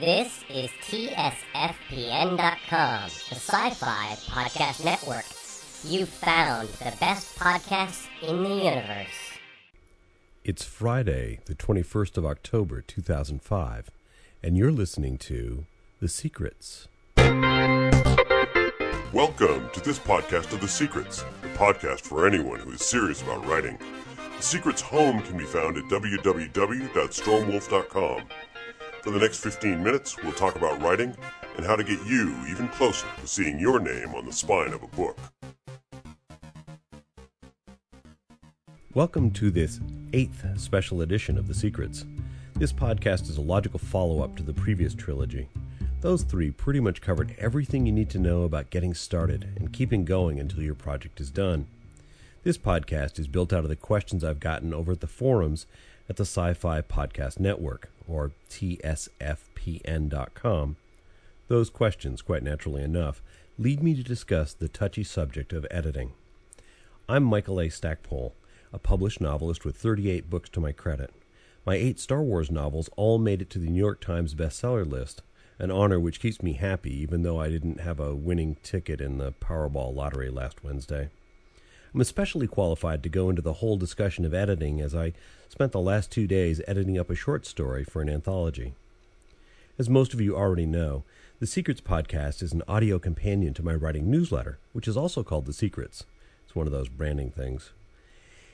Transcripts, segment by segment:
This is TSFPN.com, the sci fi podcast network. You found the best podcasts in the universe. It's Friday, the 21st of October, 2005, and you're listening to The Secrets. Welcome to this podcast of The Secrets, the podcast for anyone who is serious about writing. The Secrets home can be found at www.stormwolf.com. For the next 15 minutes, we'll talk about writing and how to get you even closer to seeing your name on the spine of a book. Welcome to this eighth special edition of The Secrets. This podcast is a logical follow up to the previous trilogy. Those three pretty much covered everything you need to know about getting started and keeping going until your project is done. This podcast is built out of the questions I've gotten over at the forums at the Sci Fi Podcast Network, or TSFPN.com. Those questions, quite naturally enough, lead me to discuss the touchy subject of editing. I'm Michael A. Stackpole, a published novelist with 38 books to my credit. My eight Star Wars novels all made it to the New York Times bestseller list, an honor which keeps me happy even though I didn't have a winning ticket in the Powerball lottery last Wednesday. I'm especially qualified to go into the whole discussion of editing as I spent the last two days editing up a short story for an anthology. As most of you already know, the Secrets podcast is an audio companion to my writing newsletter, which is also called The Secrets. It's one of those branding things.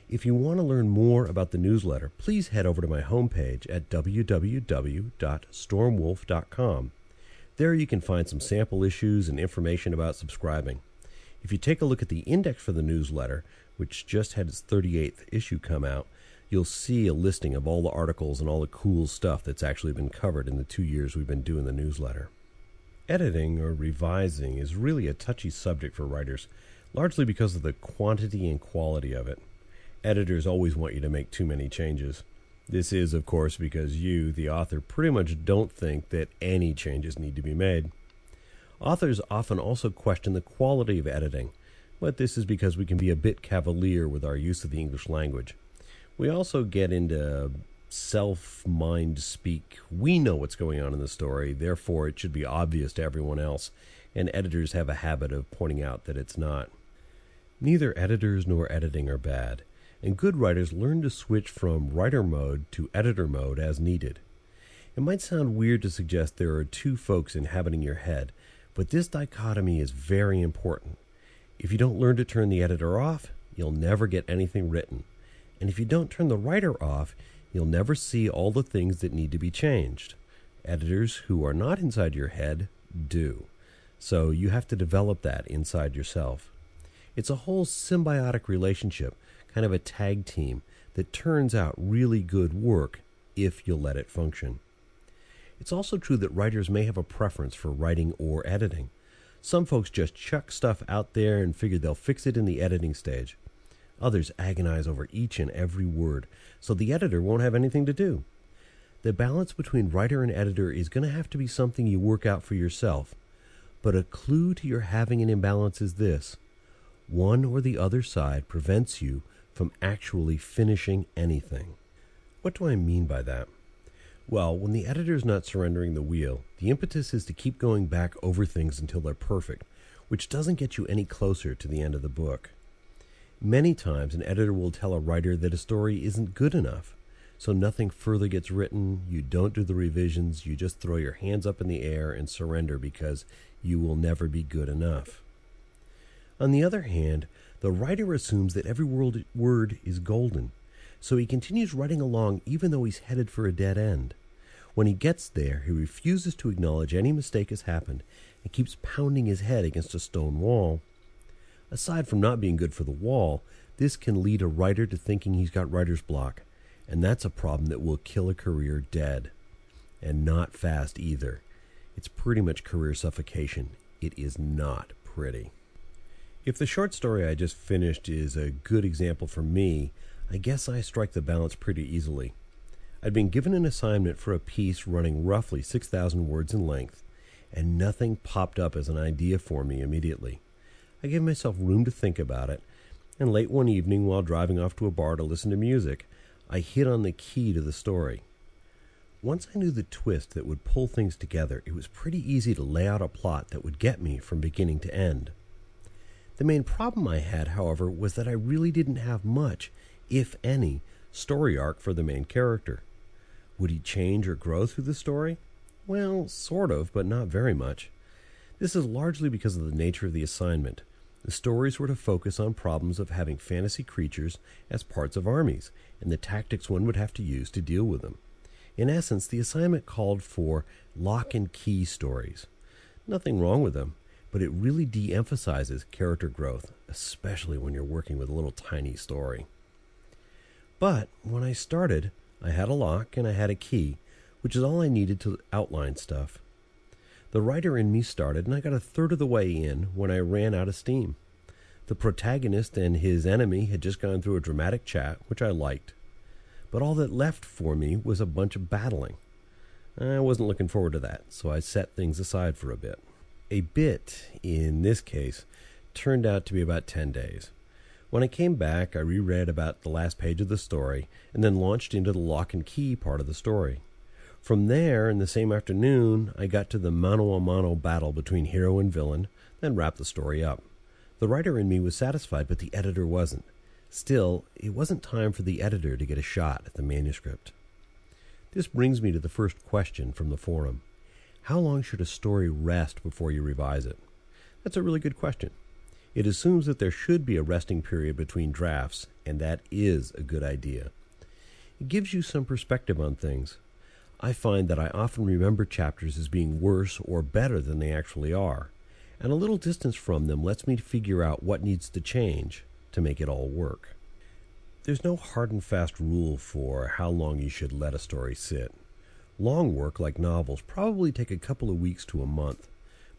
If you want to learn more about the newsletter, please head over to my homepage at www.stormwolf.com. There you can find some sample issues and information about subscribing. If you take a look at the index for the newsletter, which just had its 38th issue come out, you'll see a listing of all the articles and all the cool stuff that's actually been covered in the two years we've been doing the newsletter. Editing or revising is really a touchy subject for writers, largely because of the quantity and quality of it. Editors always want you to make too many changes. This is, of course, because you, the author, pretty much don't think that any changes need to be made. Authors often also question the quality of editing, but this is because we can be a bit cavalier with our use of the English language. We also get into self mind speak. We know what's going on in the story, therefore, it should be obvious to everyone else, and editors have a habit of pointing out that it's not. Neither editors nor editing are bad, and good writers learn to switch from writer mode to editor mode as needed. It might sound weird to suggest there are two folks inhabiting your head, but this dichotomy is very important. If you don't learn to turn the editor off, you'll never get anything written. And if you don't turn the writer off, you'll never see all the things that need to be changed. Editors who are not inside your head do. So you have to develop that inside yourself. It's a whole symbiotic relationship, kind of a tag team, that turns out really good work if you let it function. It's also true that writers may have a preference for writing or editing. Some folks just chuck stuff out there and figure they'll fix it in the editing stage. Others agonize over each and every word, so the editor won't have anything to do. The balance between writer and editor is going to have to be something you work out for yourself. But a clue to your having an imbalance is this one or the other side prevents you from actually finishing anything. What do I mean by that? Well, when the editor's not surrendering the wheel, the impetus is to keep going back over things until they're perfect, which doesn't get you any closer to the end of the book. Many times, an editor will tell a writer that a story isn't good enough, so nothing further gets written, you don't do the revisions, you just throw your hands up in the air and surrender because you will never be good enough. On the other hand, the writer assumes that every word is golden so he continues writing along even though he's headed for a dead end. When he gets there, he refuses to acknowledge any mistake has happened and keeps pounding his head against a stone wall. Aside from not being good for the wall, this can lead a writer to thinking he's got writer's block, and that's a problem that will kill a career dead. And not fast either. It's pretty much career suffocation. It is not pretty. If the short story I just finished is a good example for me, I guess I strike the balance pretty easily. I'd been given an assignment for a piece running roughly 6,000 words in length, and nothing popped up as an idea for me immediately. I gave myself room to think about it, and late one evening, while driving off to a bar to listen to music, I hit on the key to the story. Once I knew the twist that would pull things together, it was pretty easy to lay out a plot that would get me from beginning to end. The main problem I had, however, was that I really didn't have much, if any, story arc for the main character. Would he change or grow through the story? Well, sort of, but not very much. This is largely because of the nature of the assignment. The stories were to focus on problems of having fantasy creatures as parts of armies, and the tactics one would have to use to deal with them. In essence, the assignment called for lock and key stories. Nothing wrong with them, but it really de emphasizes character growth, especially when you're working with a little tiny story. But when I started, I had a lock and I had a key, which is all I needed to outline stuff. The writer in me started, and I got a third of the way in when I ran out of steam. The protagonist and his enemy had just gone through a dramatic chat, which I liked. But all that left for me was a bunch of battling. I wasn't looking forward to that, so I set things aside for a bit a bit, in this case, turned out to be about 10 days. When I came back, I reread about the last page of the story and then launched into the lock and key part of the story. From there, in the same afternoon, I got to the mano a mano battle between hero and villain, then wrapped the story up. The writer in me was satisfied, but the editor wasn't. Still, it wasn't time for the editor to get a shot at the manuscript. This brings me to the first question from the forum. How long should a story rest before you revise it? That's a really good question. It assumes that there should be a resting period between drafts, and that is a good idea. It gives you some perspective on things. I find that I often remember chapters as being worse or better than they actually are, and a little distance from them lets me figure out what needs to change to make it all work. There's no hard and fast rule for how long you should let a story sit. Long work, like novels, probably take a couple of weeks to a month,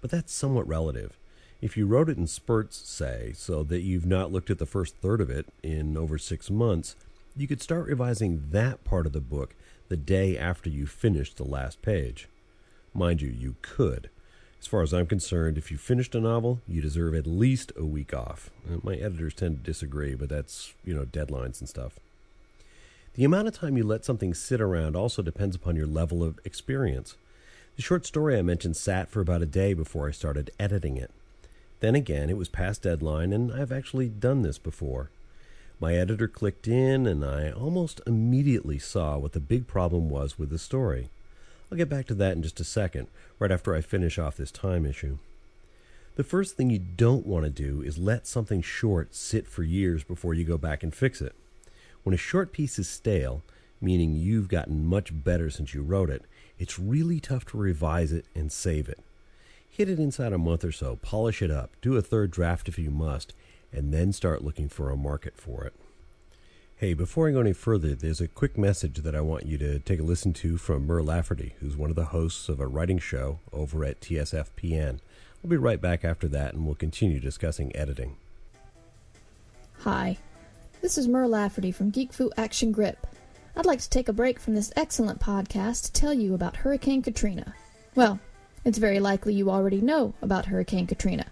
but that's somewhat relative. If you wrote it in spurts, say, so that you've not looked at the first third of it in over six months, you could start revising that part of the book the day after you finished the last page. Mind you, you could. As far as I'm concerned, if you finished a novel, you deserve at least a week off. Uh, my editors tend to disagree, but that's, you know, deadlines and stuff. The amount of time you let something sit around also depends upon your level of experience. The short story I mentioned sat for about a day before I started editing it. Then again, it was past deadline, and I've actually done this before. My editor clicked in, and I almost immediately saw what the big problem was with the story. I'll get back to that in just a second, right after I finish off this time issue. The first thing you don't want to do is let something short sit for years before you go back and fix it. When a short piece is stale, meaning you've gotten much better since you wrote it, it's really tough to revise it and save it. Hit it inside a month or so, polish it up, do a third draft if you must, and then start looking for a market for it. Hey, before I go any further, there's a quick message that I want you to take a listen to from Mur Lafferty, who's one of the hosts of a writing show over at TSFPN. I'll be right back after that and we'll continue discussing editing. Hi, this is Mur Lafferty from Geek Fu Action Grip. I'd like to take a break from this excellent podcast to tell you about Hurricane Katrina. Well, it's very likely you already know about Hurricane Katrina,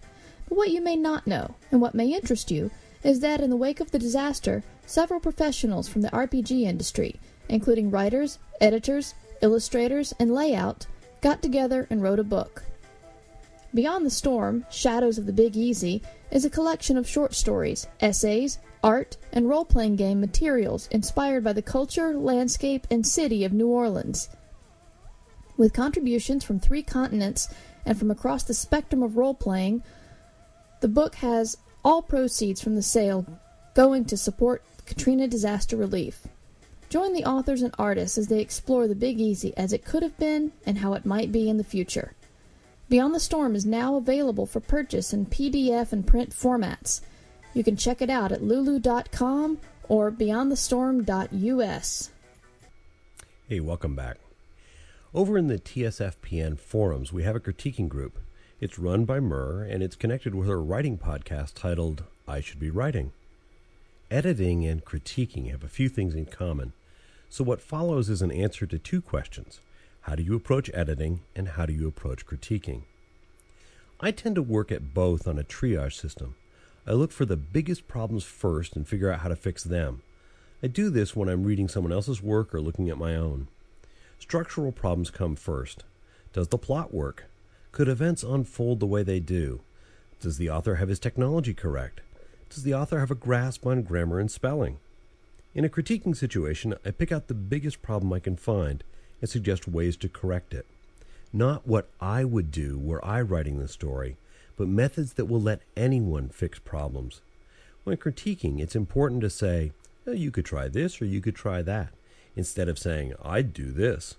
but what you may not know, and what may interest you, is that in the wake of the disaster, several professionals from the RPG industry, including writers, editors, illustrators, and layout, got together and wrote a book. Beyond the Storm, Shadows of the Big Easy is a collection of short stories, essays, art, and role playing game materials inspired by the culture, landscape, and city of New Orleans. With contributions from three continents and from across the spectrum of role playing, the book has all proceeds from the sale going to support Katrina disaster relief. Join the authors and artists as they explore the Big Easy as it could have been and how it might be in the future. Beyond the Storm is now available for purchase in PDF and print formats. You can check it out at lulu.com or beyondthestorm.us. Hey, welcome back. Over in the TSFPN forums, we have a critiquing group. It's run by Mur, and it's connected with her writing podcast titled I Should Be Writing. Editing and critiquing have a few things in common, so what follows is an answer to two questions How do you approach editing, and how do you approach critiquing? I tend to work at both on a triage system. I look for the biggest problems first and figure out how to fix them. I do this when I'm reading someone else's work or looking at my own. Structural problems come first. Does the plot work? Could events unfold the way they do? Does the author have his technology correct? Does the author have a grasp on grammar and spelling? In a critiquing situation, I pick out the biggest problem I can find and suggest ways to correct it. Not what I would do were I writing the story, but methods that will let anyone fix problems. When critiquing, it's important to say, oh, you could try this or you could try that, instead of saying, I'd do this.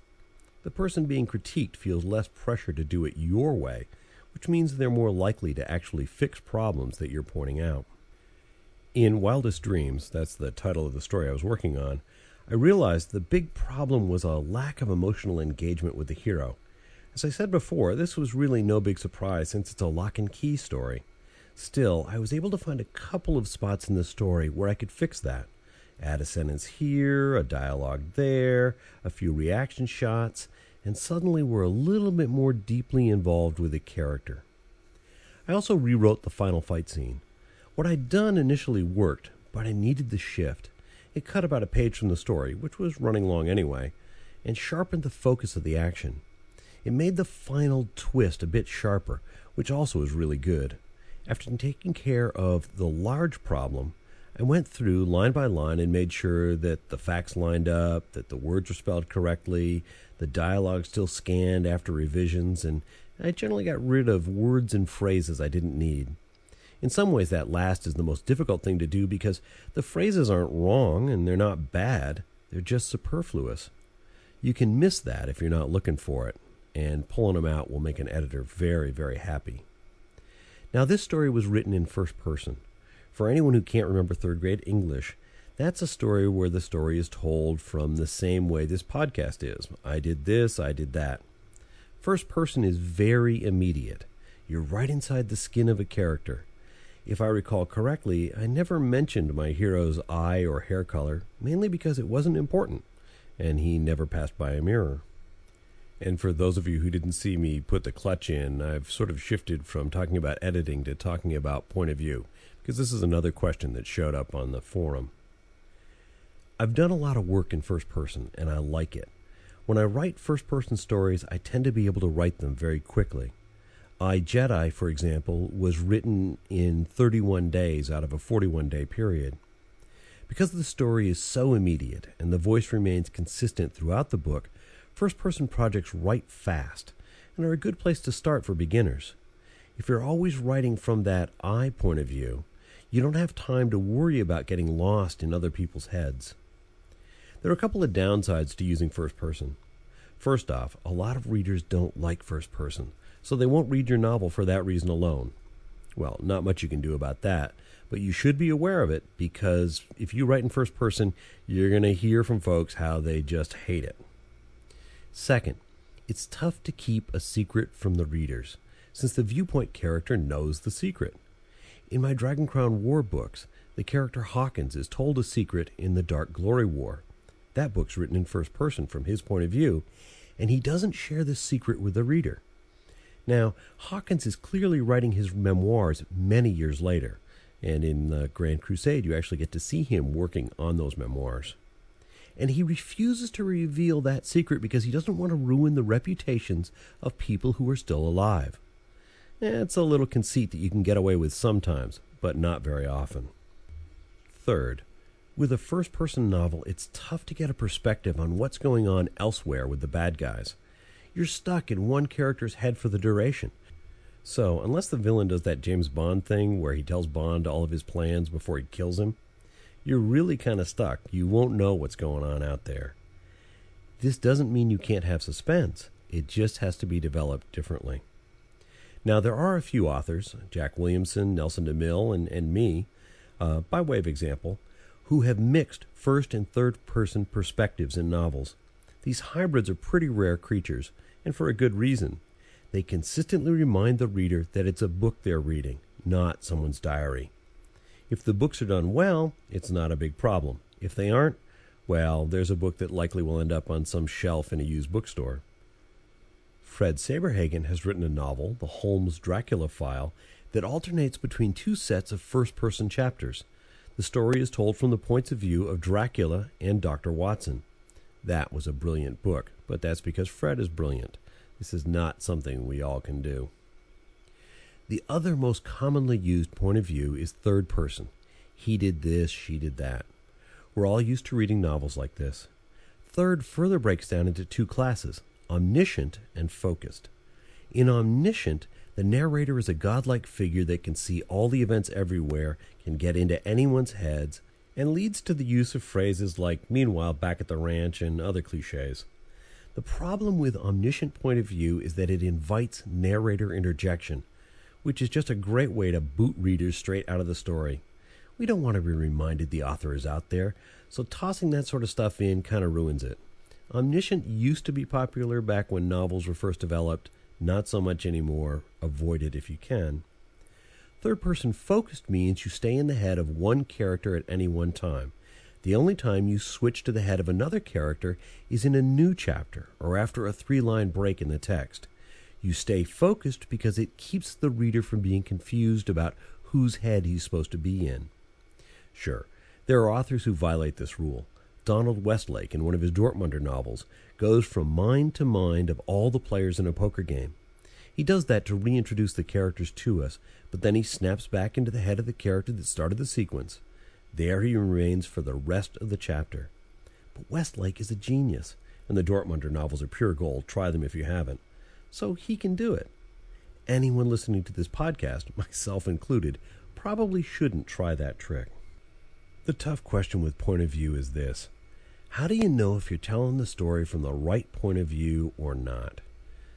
The person being critiqued feels less pressure to do it your way, which means they're more likely to actually fix problems that you're pointing out. In Wildest Dreams, that's the title of the story I was working on, I realized the big problem was a lack of emotional engagement with the hero. As I said before, this was really no big surprise since it's a lock and key story. Still, I was able to find a couple of spots in the story where I could fix that. Add a sentence here, a dialogue there, a few reaction shots, and suddenly we're a little bit more deeply involved with the character. I also rewrote the final fight scene. What I'd done initially worked, but I needed the shift. It cut about a page from the story, which was running long anyway, and sharpened the focus of the action. It made the final twist a bit sharper, which also is really good. After taking care of the large problem, I went through line by line and made sure that the facts lined up, that the words were spelled correctly, the dialogue still scanned after revisions, and I generally got rid of words and phrases I didn't need. In some ways, that last is the most difficult thing to do because the phrases aren't wrong and they're not bad, they're just superfluous. You can miss that if you're not looking for it, and pulling them out will make an editor very, very happy. Now, this story was written in first person. For anyone who can't remember third grade English, that's a story where the story is told from the same way this podcast is. I did this, I did that. First person is very immediate. You're right inside the skin of a character. If I recall correctly, I never mentioned my hero's eye or hair color, mainly because it wasn't important, and he never passed by a mirror. And for those of you who didn't see me put the clutch in, I've sort of shifted from talking about editing to talking about point of view, because this is another question that showed up on the forum. I've done a lot of work in first person, and I like it. When I write first person stories, I tend to be able to write them very quickly. I Jedi, for example, was written in 31 days out of a 41 day period. Because the story is so immediate and the voice remains consistent throughout the book, First person projects write fast and are a good place to start for beginners. If you're always writing from that I point of view, you don't have time to worry about getting lost in other people's heads. There are a couple of downsides to using first person. First off, a lot of readers don't like first person, so they won't read your novel for that reason alone. Well, not much you can do about that, but you should be aware of it because if you write in first person, you're going to hear from folks how they just hate it. Second, it's tough to keep a secret from the readers, since the viewpoint character knows the secret. In my Dragon Crown War books, the character Hawkins is told a secret in the Dark Glory War. That book's written in first person from his point of view, and he doesn't share the secret with the reader. Now, Hawkins is clearly writing his memoirs many years later, and in the Grand Crusade, you actually get to see him working on those memoirs and he refuses to reveal that secret because he doesn't want to ruin the reputations of people who are still alive. Eh, it's a little conceit that you can get away with sometimes, but not very often. Third, with a first person novel, it's tough to get a perspective on what's going on elsewhere with the bad guys. You're stuck in one character's head for the duration. So, unless the villain does that James Bond thing where he tells Bond all of his plans before he kills him, you're really kind of stuck. You won't know what's going on out there. This doesn't mean you can't have suspense, it just has to be developed differently. Now, there are a few authors, Jack Williamson, Nelson DeMille, and, and me, uh, by way of example, who have mixed first and third person perspectives in novels. These hybrids are pretty rare creatures, and for a good reason. They consistently remind the reader that it's a book they're reading, not someone's diary. If the books are done well, it's not a big problem. If they aren't, well, there's a book that likely will end up on some shelf in a used bookstore. Fred Saberhagen has written a novel, The Holmes Dracula File, that alternates between two sets of first person chapters. The story is told from the points of view of Dracula and Dr. Watson. That was a brilliant book. but that's because Fred is brilliant. This is not something we all can do. The other most commonly used point of view is third person. He did this, she did that. We're all used to reading novels like this. Third further breaks down into two classes omniscient and focused. In omniscient, the narrator is a godlike figure that can see all the events everywhere, can get into anyone's heads, and leads to the use of phrases like, meanwhile, back at the ranch, and other cliches. The problem with omniscient point of view is that it invites narrator interjection, which is just a great way to boot readers straight out of the story. We don't want to be reminded the author is out there, so tossing that sort of stuff in kind of ruins it. Omniscient used to be popular back when novels were first developed, not so much anymore. Avoid it if you can. Third person focused means you stay in the head of one character at any one time. The only time you switch to the head of another character is in a new chapter or after a three line break in the text. You stay focused because it keeps the reader from being confused about whose head he's supposed to be in. Sure, there are authors who violate this rule. Donald Westlake, in one of his Dortmunder novels, goes from mind to mind of all the players in a poker game. He does that to reintroduce the characters to us, but then he snaps back into the head of the character that started the sequence. There he remains for the rest of the chapter. But Westlake is a genius, and the Dortmunder novels are pure gold. Try them if you haven't. So he can do it. Anyone listening to this podcast, myself included, probably shouldn't try that trick. The tough question with point of view is this How do you know if you're telling the story from the right point of view or not?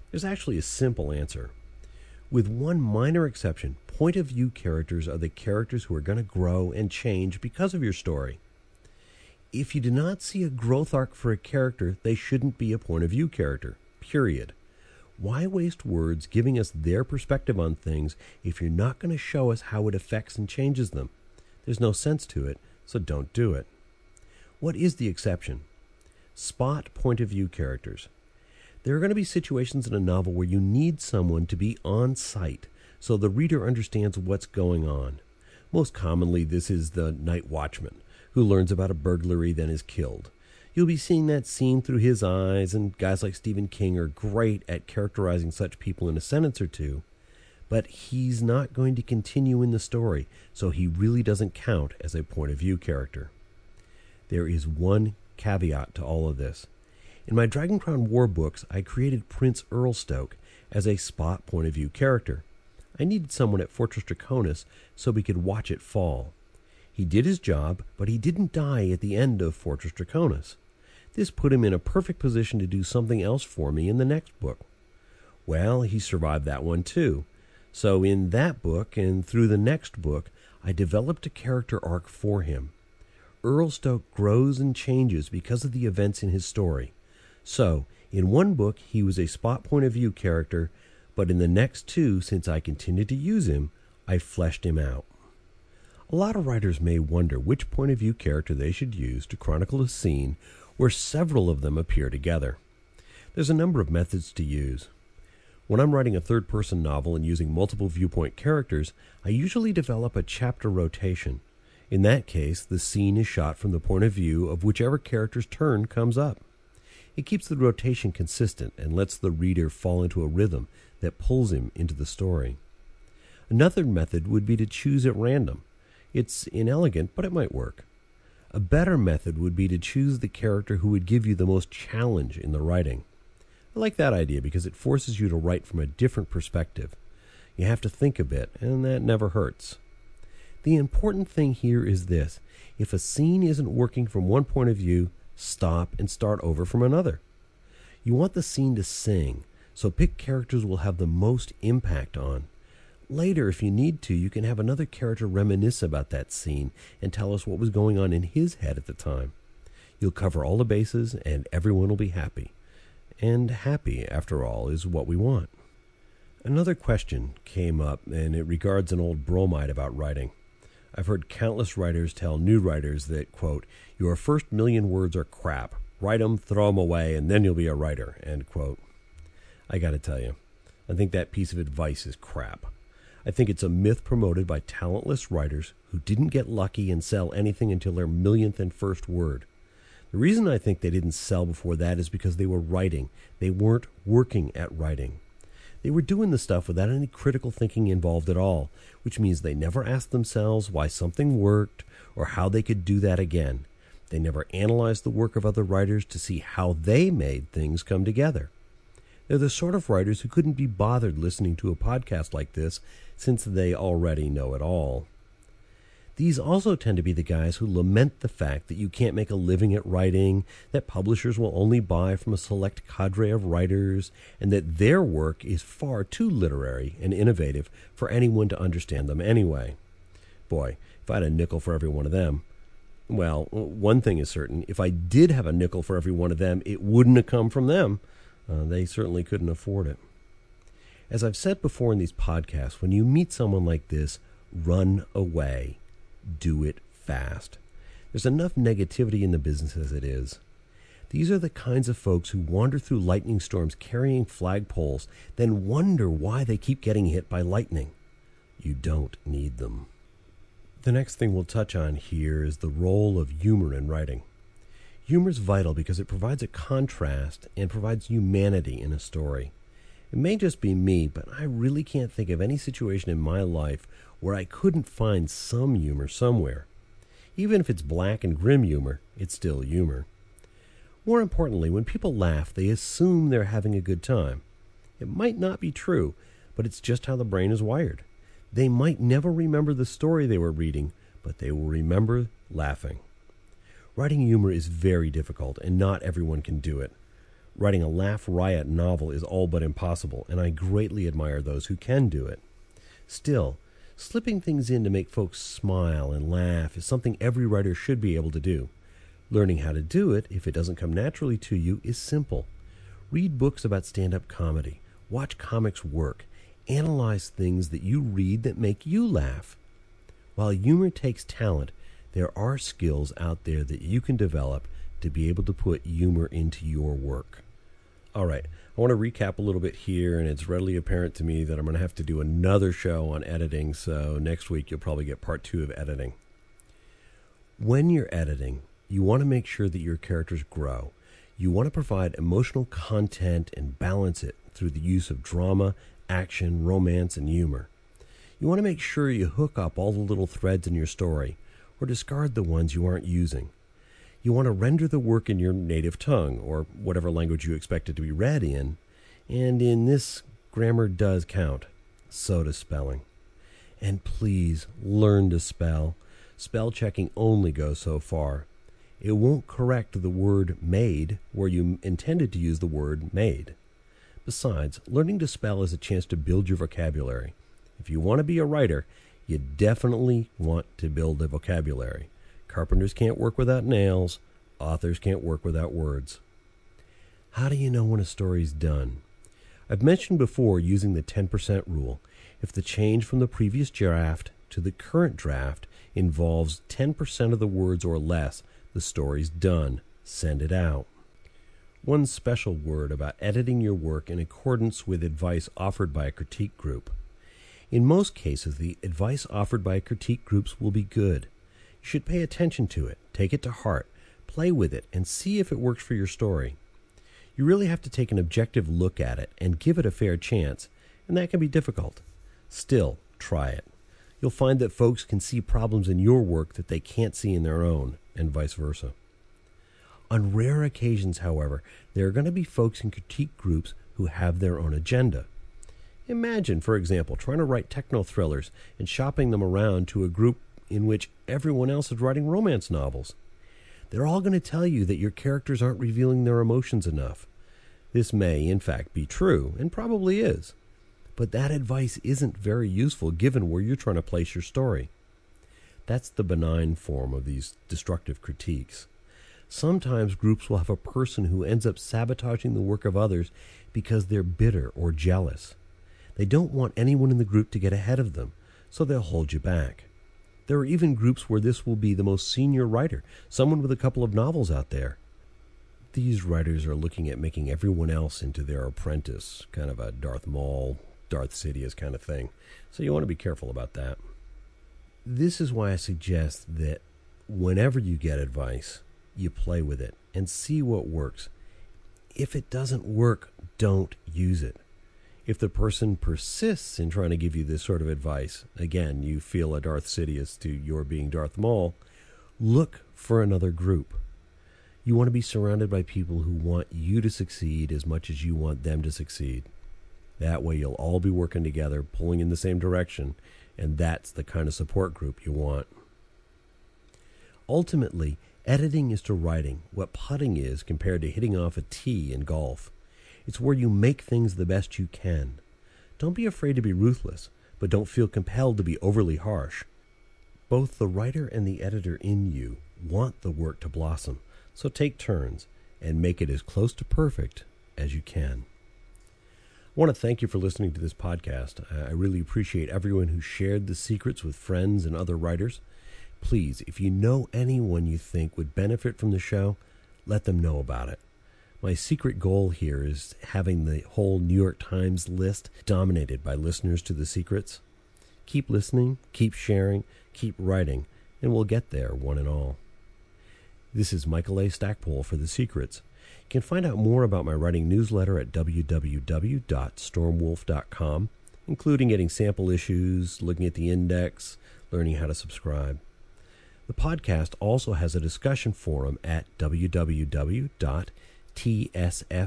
There's actually a simple answer. With one minor exception, point of view characters are the characters who are going to grow and change because of your story. If you do not see a growth arc for a character, they shouldn't be a point of view character. Period. Why waste words giving us their perspective on things if you're not going to show us how it affects and changes them? There's no sense to it, so don't do it. What is the exception? Spot point of view characters. There are going to be situations in a novel where you need someone to be on site so the reader understands what's going on. Most commonly, this is the night watchman who learns about a burglary then is killed. You'll be seeing that scene through his eyes, and guys like Stephen King are great at characterizing such people in a sentence or two but he's not going to continue in the story, so he really doesn't count as a point of view character. There is one caveat to all of this. In my Dragon Crown War books, I created Prince Erlestoke as a spot point of view character. I needed someone at Fortress Draconis so we could watch it fall. He did his job, but he didn't die at the end of Fortress Draconis. This put him in a perfect position to do something else for me in the next book. Well, he survived that one too, so, in that book and through the next book, I developed a character arc for him. Erlestoke grows and changes because of the events in his story. So, in one book, he was a spot point of view character, but in the next two, since I continued to use him, I fleshed him out. A lot of writers may wonder which point of view character they should use to chronicle a scene where several of them appear together. There's a number of methods to use. When I'm writing a third person novel and using multiple viewpoint characters, I usually develop a chapter rotation. In that case, the scene is shot from the point of view of whichever character's turn comes up. It keeps the rotation consistent and lets the reader fall into a rhythm that pulls him into the story. Another method would be to choose at random. It's inelegant, but it might work. A better method would be to choose the character who would give you the most challenge in the writing. I like that idea because it forces you to write from a different perspective. You have to think a bit, and that never hurts. The important thing here is this if a scene isn't working from one point of view, stop and start over from another. You want the scene to sing, so pick characters will have the most impact on. Later, if you need to, you can have another character reminisce about that scene and tell us what was going on in his head at the time. You'll cover all the bases, and everyone will be happy and happy, after all, is what we want. Another question came up, and it regards an old bromide about writing. I've heard countless writers tell new writers that, quote, your first million words are crap. Write 'em, throw 'em away, and then you'll be a writer, end quote. I gotta tell you, I think that piece of advice is crap. I think it's a myth promoted by talentless writers who didn't get lucky and sell anything until their millionth and first word. The reason I think they didn't sell before that is because they were writing. They weren't working at writing. They were doing the stuff without any critical thinking involved at all, which means they never asked themselves why something worked or how they could do that again. They never analyzed the work of other writers to see how they made things come together. They're the sort of writers who couldn't be bothered listening to a podcast like this since they already know it all. These also tend to be the guys who lament the fact that you can't make a living at writing, that publishers will only buy from a select cadre of writers, and that their work is far too literary and innovative for anyone to understand them anyway. Boy, if I had a nickel for every one of them. Well, one thing is certain if I did have a nickel for every one of them, it wouldn't have come from them. Uh, they certainly couldn't afford it. As I've said before in these podcasts, when you meet someone like this, run away do it fast. There's enough negativity in the business as it is. These are the kinds of folks who wander through lightning storms carrying flagpoles, then wonder why they keep getting hit by lightning. You don't need them. The next thing we'll touch on here is the role of humor in writing. Humor is vital because it provides a contrast and provides humanity in a story. It may just be me, but I really can't think of any situation in my life where I couldn't find some humor somewhere. Even if it's black and grim humor, it's still humor. More importantly, when people laugh, they assume they're having a good time. It might not be true, but it's just how the brain is wired. They might never remember the story they were reading, but they will remember laughing. Writing humor is very difficult, and not everyone can do it. Writing a laugh riot novel is all but impossible, and I greatly admire those who can do it. Still, Slipping things in to make folks smile and laugh is something every writer should be able to do. Learning how to do it, if it doesn't come naturally to you, is simple. Read books about stand up comedy, watch comics work, analyze things that you read that make you laugh. While humor takes talent, there are skills out there that you can develop to be able to put humor into your work. All right, I want to recap a little bit here, and it's readily apparent to me that I'm going to have to do another show on editing. So next week, you'll probably get part two of editing. When you're editing, you want to make sure that your characters grow. You want to provide emotional content and balance it through the use of drama, action, romance, and humor. You want to make sure you hook up all the little threads in your story, or discard the ones you aren't using you want to render the work in your native tongue, or whatever language you expect it to be read in, and in this, grammar does count. So does spelling. And please learn to spell. Spell checking only goes so far. It won't correct the word made where you intended to use the word made. Besides, learning to spell is a chance to build your vocabulary. If you want to be a writer, you definitely want to build a vocabulary. Carpenters can't work without nails. Authors can't work without words. How do you know when a story's done? I've mentioned before using the 10% rule. If the change from the previous draft to the current draft involves 10% of the words or less, the story's done. Send it out. One special word about editing your work in accordance with advice offered by a critique group. In most cases, the advice offered by critique groups will be good. You should pay attention to it, take it to heart, play with it, and see if it works for your story. You really have to take an objective look at it and give it a fair chance, and that can be difficult. Still, try it. You'll find that folks can see problems in your work that they can't see in their own, and vice versa. On rare occasions, however, there are going to be folks in critique groups who have their own agenda. Imagine, for example, trying to write techno thrillers and shopping them around to a group in which everyone else is writing romance novels. They're all going to tell you that your characters aren't revealing their emotions enough. This may, in fact, be true, and probably is. But that advice isn't very useful given where you're trying to place your story. That's the benign form of these destructive critiques. Sometimes groups will have a person who ends up sabotaging the work of others because they're bitter or jealous. They don't want anyone in the group to get ahead of them, so they'll hold you back. There are even groups where this will be the most senior writer, someone with a couple of novels out there. These writers are looking at making everyone else into their apprentice, kind of a Darth Maul, Darth Sidious kind of thing. So you want to be careful about that. This is why I suggest that whenever you get advice, you play with it and see what works. If it doesn't work, don't use it. If the person persists in trying to give you this sort of advice, again, you feel a Darth Sidious to your being Darth Maul, look for another group. You want to be surrounded by people who want you to succeed as much as you want them to succeed. That way, you'll all be working together, pulling in the same direction, and that's the kind of support group you want. Ultimately, editing is to writing what putting is compared to hitting off a tee in golf. It's where you make things the best you can. Don't be afraid to be ruthless, but don't feel compelled to be overly harsh. Both the writer and the editor in you want the work to blossom, so take turns and make it as close to perfect as you can. I want to thank you for listening to this podcast. I really appreciate everyone who shared the secrets with friends and other writers. Please, if you know anyone you think would benefit from the show, let them know about it. My secret goal here is having the whole New York Times list dominated by listeners to the secrets. Keep listening, keep sharing, keep writing, and we'll get there, one and all. This is Michael A. Stackpole for The Secrets. You can find out more about my writing newsletter at www.stormwolf.com, including getting sample issues, looking at the index, learning how to subscribe. The podcast also has a discussion forum at www tsfpn.com.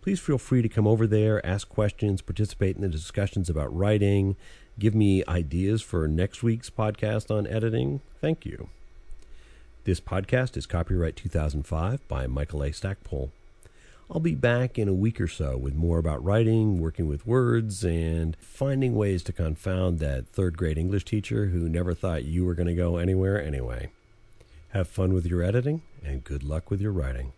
Please feel free to come over there, ask questions, participate in the discussions about writing, give me ideas for next week's podcast on editing. Thank you. This podcast is copyright 2005 by Michael A. Stackpole. I'll be back in a week or so with more about writing, working with words, and finding ways to confound that third grade English teacher who never thought you were going to go anywhere anyway. Have fun with your editing, and good luck with your writing.